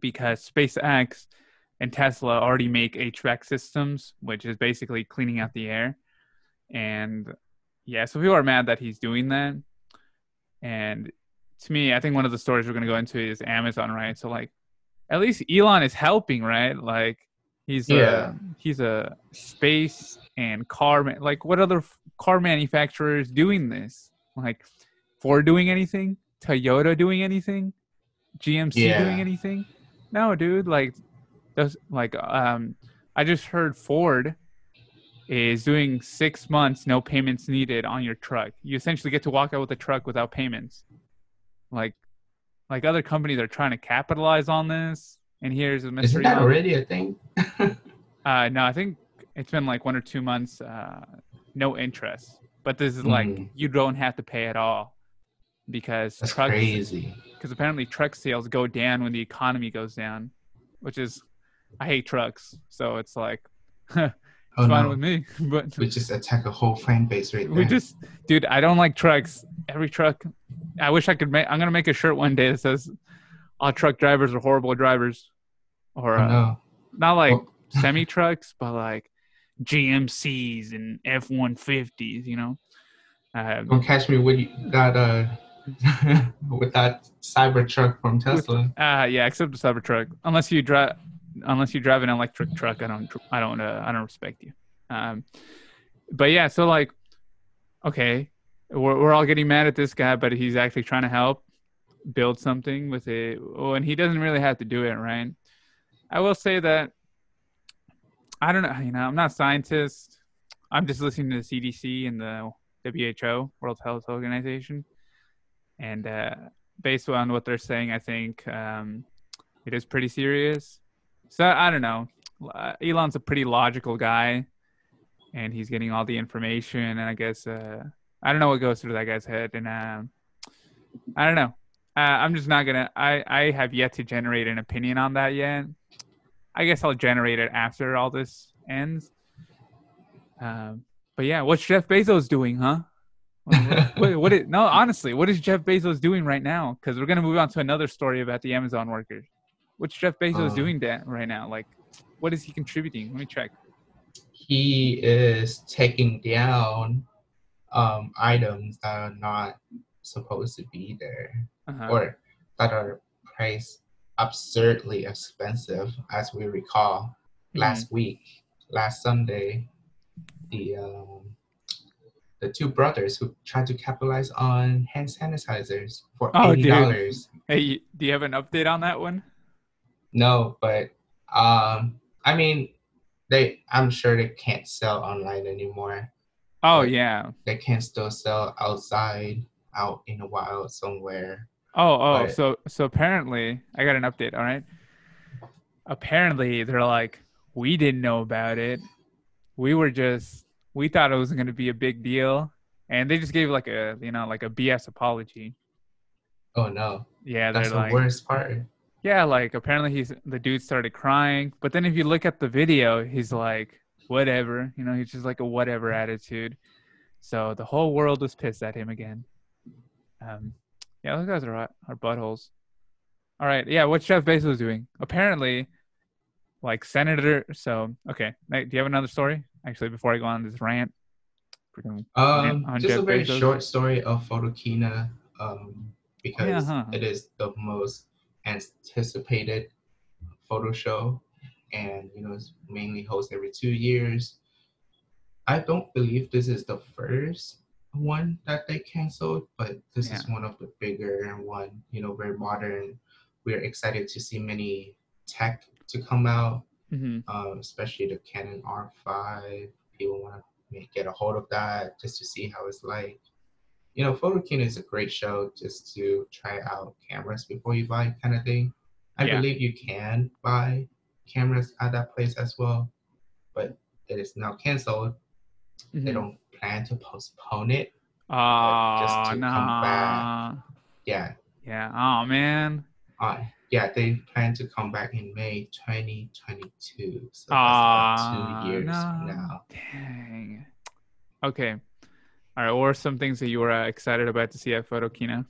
because SpaceX and Tesla already make HVAC systems, which is basically cleaning out the air. And yeah, so people are mad that he's doing that. And to me, I think one of the stories we're going to go into is Amazon, right? So like, at least Elon is helping, right? Like, he's Yeah. a he's a space and car man. Like, what other car manufacturers doing this? Like, Ford doing anything? Toyota doing anything? GMC Yeah. doing anything? No, dude. Like, those like um, I just heard Ford is doing six months no payments needed on your truck. You essentially get to walk out with a truck without payments. Like, like other companies are trying to capitalize on this. And here's a Isn't mystery. that already a thing? Uh, no, I think it's been like one or two months, uh, no interest. But this is like Mhm. you don't have to pay at all because That's trucks, crazy. because apparently truck sales go down when the economy goes down, which is I hate trucks, so it's like it's Oh fine no. with me. But We just attack a whole fan base right there. we just, dude, I don't like trucks. Every truck, I wish I could make. I'm gonna make a shirt one day that says, "All truck drivers are horrible drivers," or Oh, uh, no. not like Well- semi trucks, but like GMCs and F one fifties. You know, uh, Don't catch me with that uh with that cyber truck from Tesla. uh, yeah, except the Cybertruck. Unless you drive, unless you drive an electric truck, I don't, I don't, uh, I don't respect you. Um, but yeah, so like, okay, we're we're all getting mad at this guy, but he's actually trying to help build something with it. Oh, and he doesn't really have to do it, right? I will say that I don't know. You know, I'm not a scientist. I'm just listening to the CDC and the WHO, World Health Organization, and uh, based on what they're saying, I think um, it is pretty serious. So I don't know. Uh, Elon's a pretty logical guy, and he's getting all the information. And I guess uh, I don't know what goes through that guy's head, and um, I don't know. Uh, I'm just not gonna. I I have yet to generate an opinion on that yet. I guess I'll generate it after all this ends. Um, but yeah, what's Jeff Bezos doing, huh? What, what, what is, no, honestly, what is Jeff Bezos doing right now? Because we're gonna move on to another story about the Amazon workers. What's Jeff Bezos Um, doing da- right now? Like, what is he contributing? Let me check. he is taking down um items that are not supposed to be there Uh-huh. or that are priced absurdly expensive as we recall Mhm. last week last sunday the um the two brothers who tried to capitalize on hand sanitizers for Oh, eighty dollars. Hey, do you have an update on that one? No, but um, I mean, they. I'm sure they can't sell online anymore. Oh yeah. They can still sell outside, out in the wild somewhere. Oh oh. But- So so apparently, I got an update. All right. Apparently, they're like, we didn't know about it. We were just we thought it was going to be a big deal, and they just gave like a you know like a BS apology. Oh no, Yeah, that's the like, worst part. yeah, like apparently he's the dude started crying, but then if you look at the video, he's like, whatever, you know, he's just like a whatever attitude. So the whole world was pissed at him again. Um, yeah, those guys are are buttholes. All right, yeah, what Jeff Bezos doing? Apparently, like senator. So okay, do you have another story? Actually, before I go on this rant, Um, on just Jeff a very Bezos? short story of Photokina, um, because Yeah, huh. it is the most anticipated photo show, and you know it's mainly hosted every two years. I don't believe this is the first one that they canceled, but this is one of the bigger one. You know, very modern. We're excited to see many tech to come out hmm um, especially the Canon R5. People want to get a hold of that just to see how it's like. You know, Photokina is a great show just to try out cameras before you buy, kind of thing. I Yeah. believe you can buy cameras at that place as well, but it is now canceled. They Mhm. don't plan to postpone it. Oh, to come nah. back. Yeah, Yeah. Oh man. uh, yeah, they plan to come back in May 2022. So two years no. now. Dang. Okay. All right. What are some things that you were uh, excited about to see at Photokina?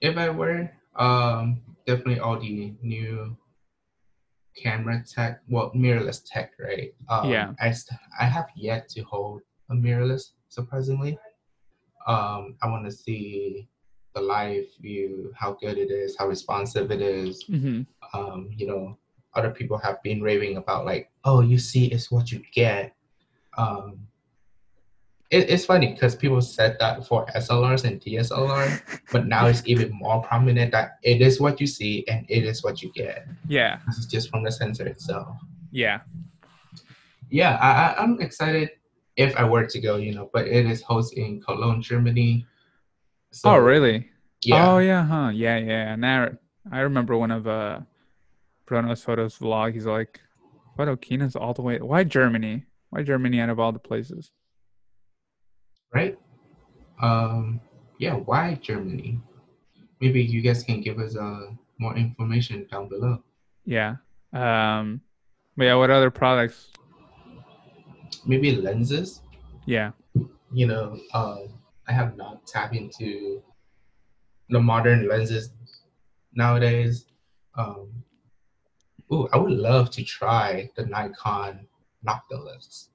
If I were, um, definitely all the new camera tech, well, mirrorless tech, right? Um, Yeah. I, st- I have yet to hold a mirrorless, surprisingly. Um, I want to see the live view, how good it is, how responsive it is. Mm-hmm. Um, you know, other people have been raving about like, oh, you see, it's what you get. Um, it, it's funny because people said that for SLRs and DSLR, but now it's even more prominent that it is what you see and it is what you get. Yeah. This is just from the sensor itself. Yeah. Yeah, I, I, I'm excited if I were to go, you know, but it is hosted in Cologne, Germany. So, oh, really? Yeah. Oh, yeah. Huh. Yeah. Yeah. Now I remember one of uh, Fro Knows Photo's vlog. He's like, Photokina's all the way. Why Germany? Why Germany out of all the places? right? Um, yeah, why Germany? Maybe you guys can give us uh, more information down below. Yeah. Um. But yeah. What other products? Maybe lenses. Yeah. You know, um, I have not tapped into the modern lenses nowadays. Um, ooh, I would love to try the Nikon Noctilux.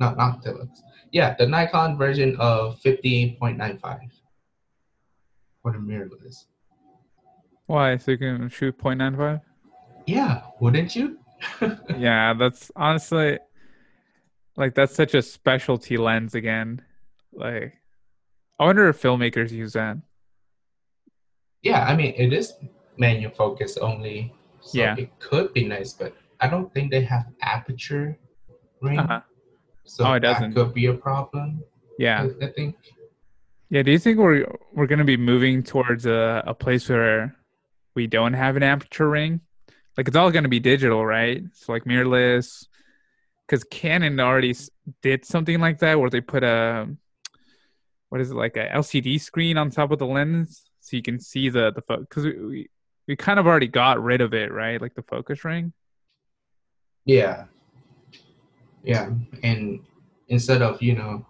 Not Noctilux. Yeah, the Nikon version of 50.95 for the mirrorless. Why? So you can shoot 0.95? Yeah, wouldn't you? yeah, that's honestly like that's such a specialty lens again. Like I wonder if filmmakers use that. Yeah, I mean it is manual focus only, so Yeah. it could be nice, but I don't think they have aperture ring, Uh-huh. so Oh, it that doesn't. could be a problem. Yeah. I, I think. Yeah, do you think we're we're gonna be moving towards a, a place where we don't have an aperture ring? Like it's all gonna be digital, right? So like mirrorless. Because Canon already did something like that where they put a what is it like a LCD screen on top of the lens so you can see the the because we, we we kind of already got rid of it, right? Like the focus ring. Yeah. Yeah, and instead of you know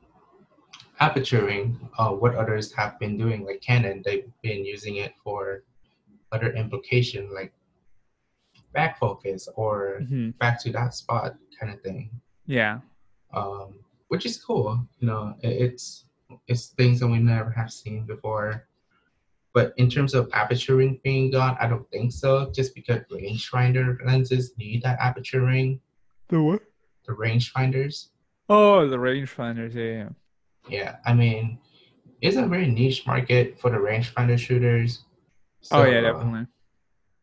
aperturing, uh, what others have been doing, like Canon, they've been using it for other implication, like back focus or hmm back to that spot kind of thing. Yeah. um, which is cool. You know, it, it's it's things that we never have seen before. But in terms of aperture ring being gone, I don't think so. Just because rangefinder lenses need that aperture ring, The what? the rangefinders. Oh, the rangefinders. Yeah, yeah. Yeah, I mean, it's a very niche market for the rangefinder shooters. oh, yeah, So, uh, definitely.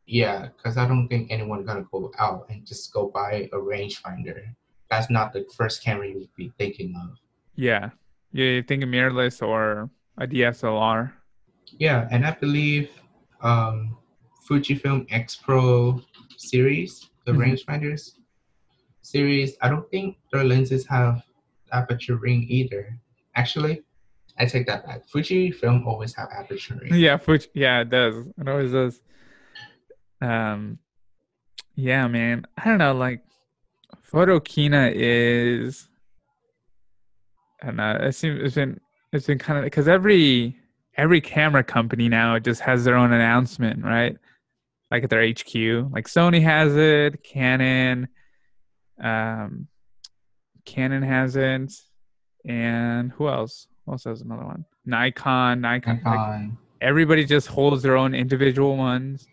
Yeah, because I don't think anyone gonna go out and just go buy a rangefinder. That's not the first camera you would be thinking of. Yeah. You think a mirrorless or a DSLR. Yeah, and I believe um, Fujifilm X Pro series, the Mhm. rangefinders series, I don't think their lenses have aperture ring either. Actually, I take that back. Fujifilm always have aperture ring. Yeah, Fuji, yeah, it does. It always does. Um, yeah, man. I don't know. Like, Photokina is, I don't. It seems it's been it's been kind of because every every camera company now just has their own announcement, right? Like at their HQ. Like Sony has it, Canon, um, Canon has it, and who else? Who else has another one? Nikon, Nikon. like, Nikon. everybody just holds their own individual ones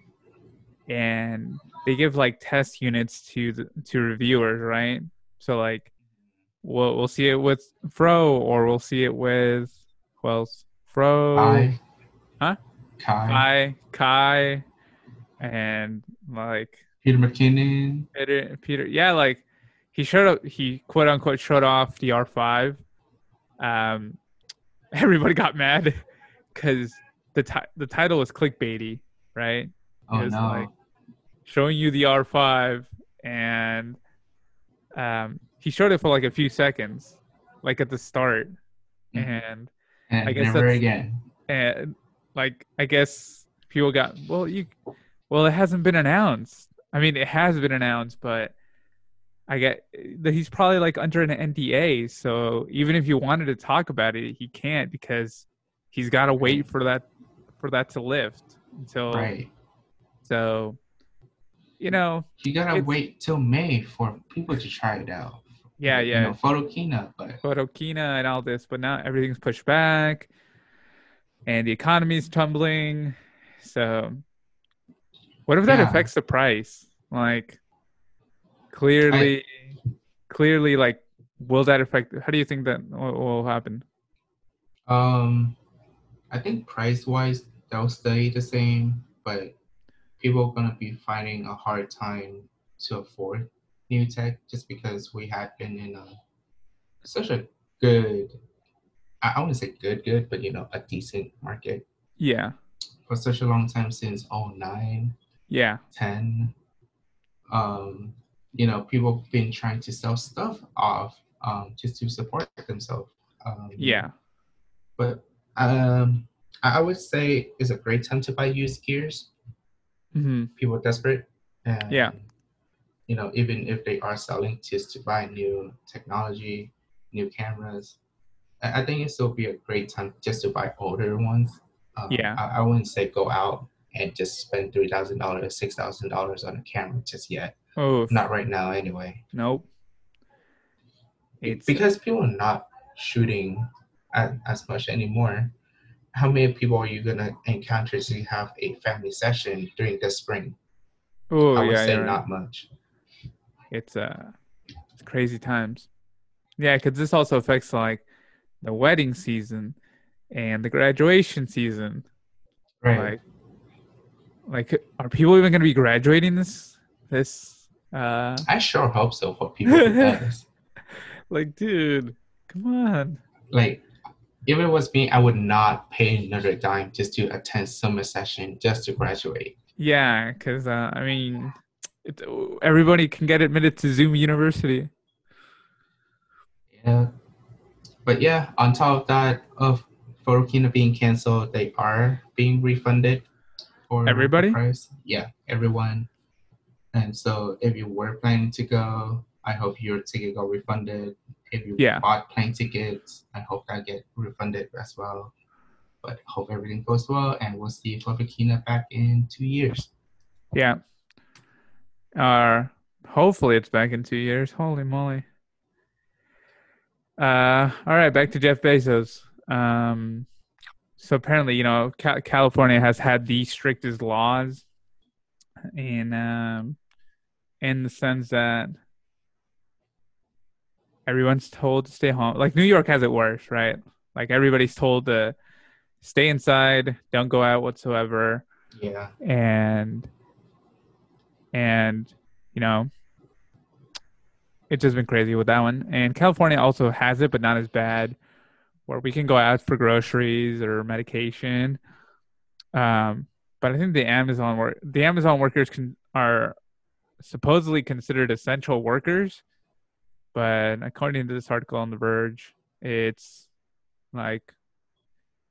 and they give like test units to the to reviewers right so like we'll, we'll see it with fro or we'll see it with who else fro Kai. Huh? Kai. kai kai and like Peter McKinnon. Peter, Peter, yeah, like he showed up, he quote unquote showed off the R5. Um, everybody got mad because the ti- the title was clickbaity, right? Oh was no. like- Showing you the R5, and um, he showed it for like a few seconds, like at the start, Mm. and And I guess never again. and like I guess people got well you well it hasn't been announced. I mean it has been announced, but I get that he's probably like under an NDA, so even if you wanted to talk about it, he can't because he's got to wait for that for that to lift until Right. so you know You gotta wait till May for people to try it out. Yeah You yeah know, Photokina, but Photokina and all this, but now everything's pushed back and the economy's tumbling. So, what if that Yeah. affects the price? Like, clearly, clearly, like, will that affect? How do you think that will, will happen? um, I think price wise they'll stay the same, but people are gonna be finding a hard time to afford new tech just because we have been in a such a good. I, I wouldn't say good, good, but you know, a decent market. Yeah, for such a long time since 09, yeah, 10 um you know people have been trying to sell stuff off um just to support themselves um. Yeah, but um i I would say it's a great time to buy used gears. Hmm people are desperate and Yeah. You know even if they are selling just to buy new technology new cameras i, I think it still be a great time just to buy older ones. Um, Yeah. I, I wouldn't say go out and just spend three thousand dollars six thousand dollars on a camera just yet. Oh, not right now anyway. Nope. It's because people are not shooting as, as much anymore. How many people are you gonna encounter to have a family session during the spring? Oh i would yeah, say yeah, right. not much it's uh it's crazy times. Yeah because this also affects like the wedding season and the graduation season. Right. Like like are people even going to be graduating this this uh i sure hope so for people like dude come on. Like if it was me i would not pay another dime just to attend summer session just to graduate. Yeah because uh i mean it, everybody can get admitted to zoom university. Yeah. But yeah on top of that of Photokina being canceled they are being refunded for Everybody? price. yeah everyone. And so if you were planning to go i hope your ticket got refunded. If you Yeah. bought plane tickets i hope that get refunded as well. But hope everything goes well and we'll see Photokina back in two years. Yeah uh hopefully it's back in two years. Holy moly. Uh all right back to jeff bezos. Um so apparently you know Ca- california has had the strictest laws in um in the sense that everyone's told to stay home. Like new york has it worse right? Like everybody's told to stay inside don't go out whatsoever. Yeah. And and you know it's just been crazy with that one. And california also has it but not as bad where we can go out for groceries or medication. Um but i think the amazon work the amazon workers can are supposedly considered essential workers. But according to this article on the verge it's like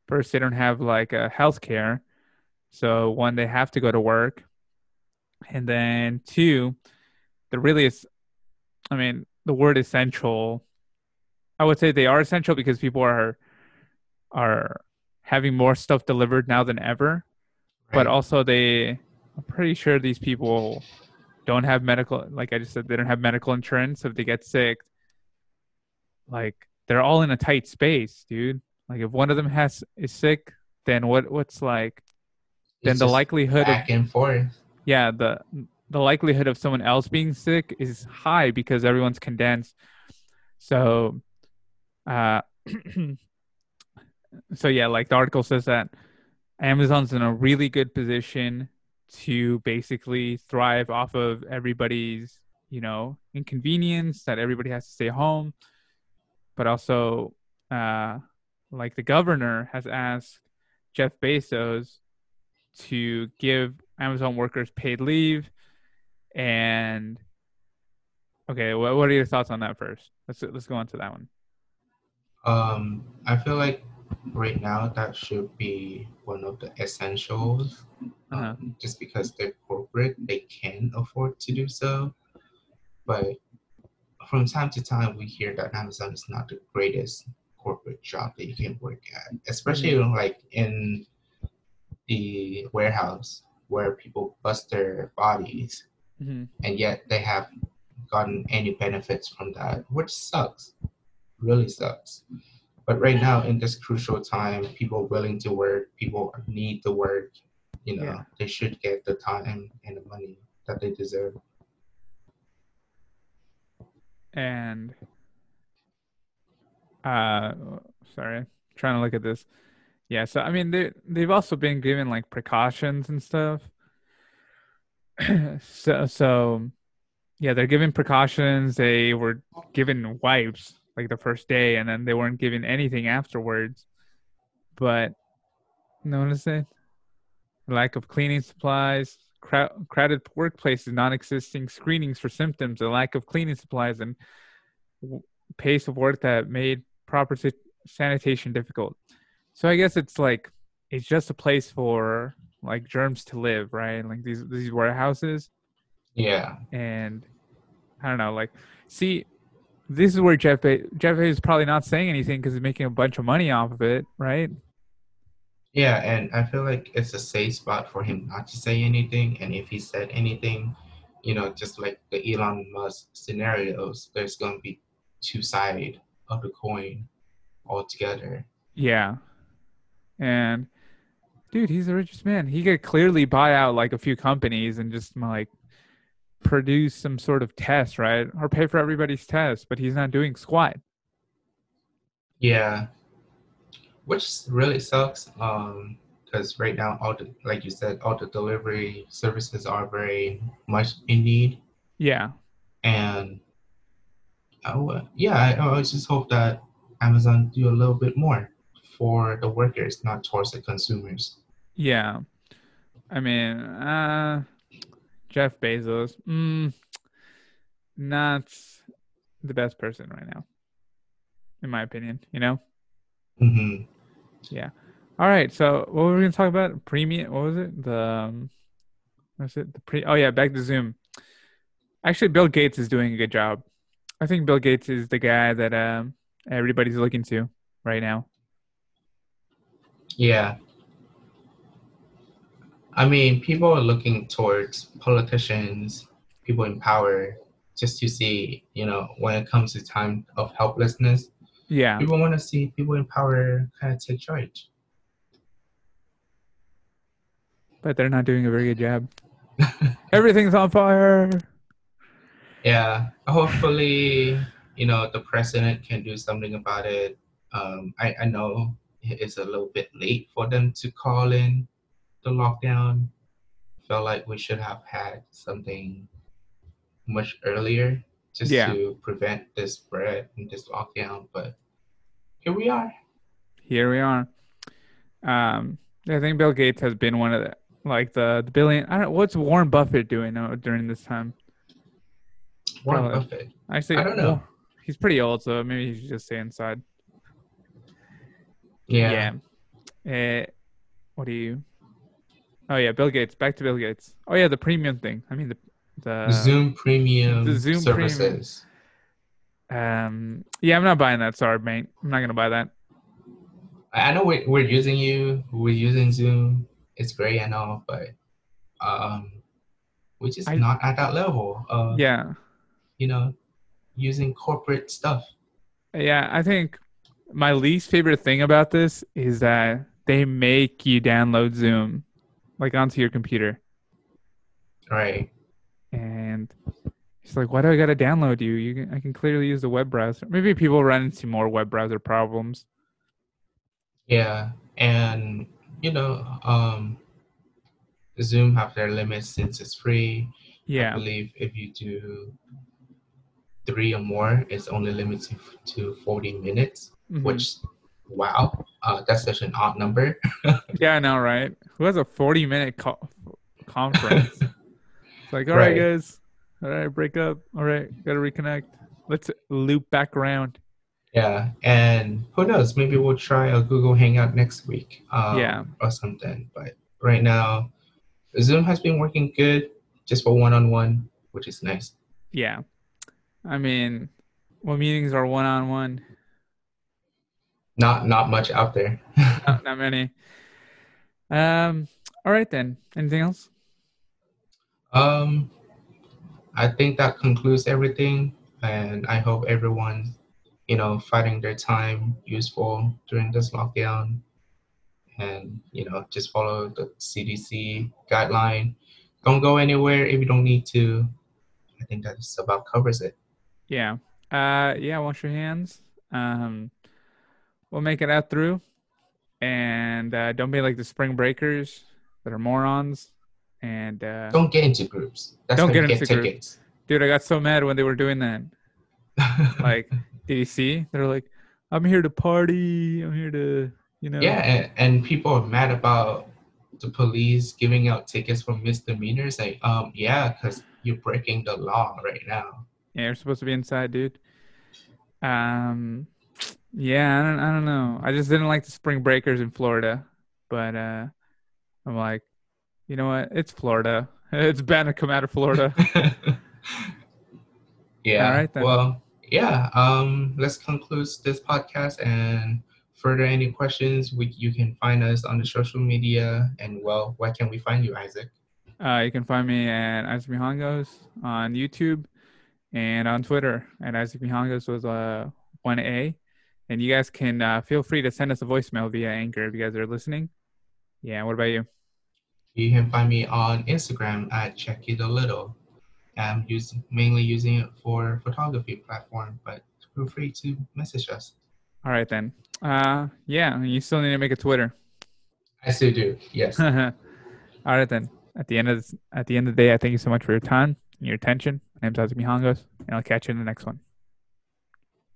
first they don't have like a health care. So when they have to go to work, and then two, the really is, I mean, the word essential. I would say they are essential because people are are having more stuff delivered now than ever, but also they, I'm pretty sure these people don't have medical. Like I just said, they don't have medical insurance. So if they get sick, like they're all in a tight space, dude. Like if one of them has is sick, then what? What's like? then It's the just likelihood of back and forth yeah the the likelihood of someone else being sick is high because everyone's condensed. So uh so yeah like the article says that amazon's in a really good position to basically thrive off of everybody's you know inconvenience that everybody has to stay home. But also uh like the governor has asked jeff bezos to give Amazon workers paid leave. And okay, what, what are your thoughts on that first? Let's let's go on to that one. Um, I feel like right now that should be one of the essentials. Um, Uh-huh. Just because they're corporate, they can afford to do so. But from time to time, we hear that Amazon is not the greatest corporate job that you can work at, especially like in the warehouse where people bust their bodies hmm and yet they have gotten any benefits from that, which sucks. Really sucks. But right now, in this crucial time, people willing to work, people need to work, you know, Yeah. they should get the time and the money that they deserve. And uh, sorry, trying to look at this. Yeah, so I mean they they've also been given like precautions and stuff. so so yeah, they're given precautions. They were given wipes like the first day, and then they weren't given anything afterwards. But notice it lack of cleaning supplies, crow- crowded workplaces, non-existing screenings for symptoms, a lack of cleaning supplies, and w- pace of work that made proper sa- sanitation difficult. So I guess it's like it's just a place for like germs to live, right? Like these these warehouses, Yeah. and I don't know, like see. This is where Jeff Be- Jeff is probably not saying anything because he's making a bunch of money off of it, right? Yeah, and I feel like it's a safe spot for him not to say anything. And if he said anything, you know, just like the Elon Musk scenarios, there's going to be two side of the coin altogether. Yeah. And dude, he's the richest man. He could clearly buy out like a few companies and just like produce some sort of test, right? Or pay for everybody's test, but he's not doing squat. Yeah, which really sucks. Um, because right now, all the like you said, all the delivery services are very much in need, Yeah. and oh yeah, I, I just hope that Amazon do a little bit more for the workers, not towards the consumers. Yeah. I mean, uh Jeff Bezos, mm, not the best person right now. In my opinion, you know? hmm Yeah. All right, so what were we gonna talk about? Premium. What was it? The um, what's it? The pre. Oh yeah, back to Zoom. Actually, Bill Gates is doing a good job. I think Bill Gates is the guy that um everybody's looking to right now. Yeah. I mean, people are looking towards politicians, people in power, just to see, you know, when it comes to time of helplessness, Yeah, people want to see people in power kind of take charge. but they're not doing a very good job. Everything's on fire. Yeah, hopefully, you know, the president can do something about it. Um, I, I know it's a little bit late for them to call in the lockdown. Felt like we should have had something much earlier just Yeah. to prevent this spread and this lockdown, but here we are. Here we are. Um, I think Bill Gates has been one of the like the, the billion. I don't. What's Warren Buffett doing during this time? Warren Probably. Buffett. Actually, I don't know. well, he's pretty old, so maybe he should just stay inside. Yeah. Yeah. Uh, what do you? Oh yeah, Bill Gates. Back to Bill Gates. Oh yeah, the premium thing. I mean the the Zoom premium the Zoom premium. services. um. Yeah, I'm not buying that. Sorry, mate. I'm not gonna buy that. I I know we're, we're using you, we're using Zoom. It's great and all, but um, we're just I- not at that level of, Yeah, you know, using corporate stuff. yeah. I think my least favorite thing about this is that they make you download Zoom, like onto your computer, Right. and it's like, why do I gotta download you? You can, I can clearly use the web browser. Maybe people run into more web browser problems. Yeah. And, you know, um, Zoom have their limits since it's free. Yeah. I believe if you do three or more, it's only limited to 40 minutes, mhm. which, wow, uh, that's such an odd number. Yeah, I know, right? Who has a 40 minute co- conference? it's like, all right, Right. guys. All right, break up. All right, got to reconnect. Let's loop back around. Yeah, and who knows? Maybe we'll try a Google Hangout next week. Um, Yeah. Or something. But right now, Zoom has been working good, just for one-on-one, which is nice. Yeah. I mean, what meetings are one on one? Not not much out there. Not not many. Um. All right then. Anything else? Um, I think that concludes everything, and I hope everyone, you know, finding their time useful during this lockdown, and you know, just follow the CDC guideline. Don't go anywhere if you don't need to. I think that just about covers it. Yeah. Uh. Yeah. Wash your hands. Um. We'll make it out through, and uh, don't be like the spring breakers that are morons. And uh, Don't get into groups. That's Don't get get into groups. dude, I got so mad when they were doing that. Like, did you see? They're like, "I'm here to party. I'm here to, you know." yeah, and, and people are mad about the police giving out tickets for misdemeanors. Like, um, yeah, because you're breaking the law right now. Yeah, you're supposed to be inside, dude. Um, yeah, I don't, I don't know. I just didn't like the spring breakers in Florida, but uh, I'm like, you know what? It's Florida. It's bad to come out of Florida. yeah. All right, then. Well, yeah. Um, let's conclude this podcast and further any questions, we, you can find us on the social media. And well, where can we find you, Isaac? Uh, you can find me at Isaac Mihangos on YouTube and on Twitter at Isaac Mihangos was uh, one A. And you guys can uh, feel free to send us a voicemail via Anchor if you guys are listening. Yeah. What about you? You can find me on Instagram at Check It a Little. I'm using mainly using it for photography platform, but feel free to message us. All right then. Uh, yeah. You still need to make a Twitter. I still do. Yes. All right then. At the end of this, at the end of the day, I thank you so much for your time and your attention. My name's Isaac Mihangos, and I'll catch you in the next one.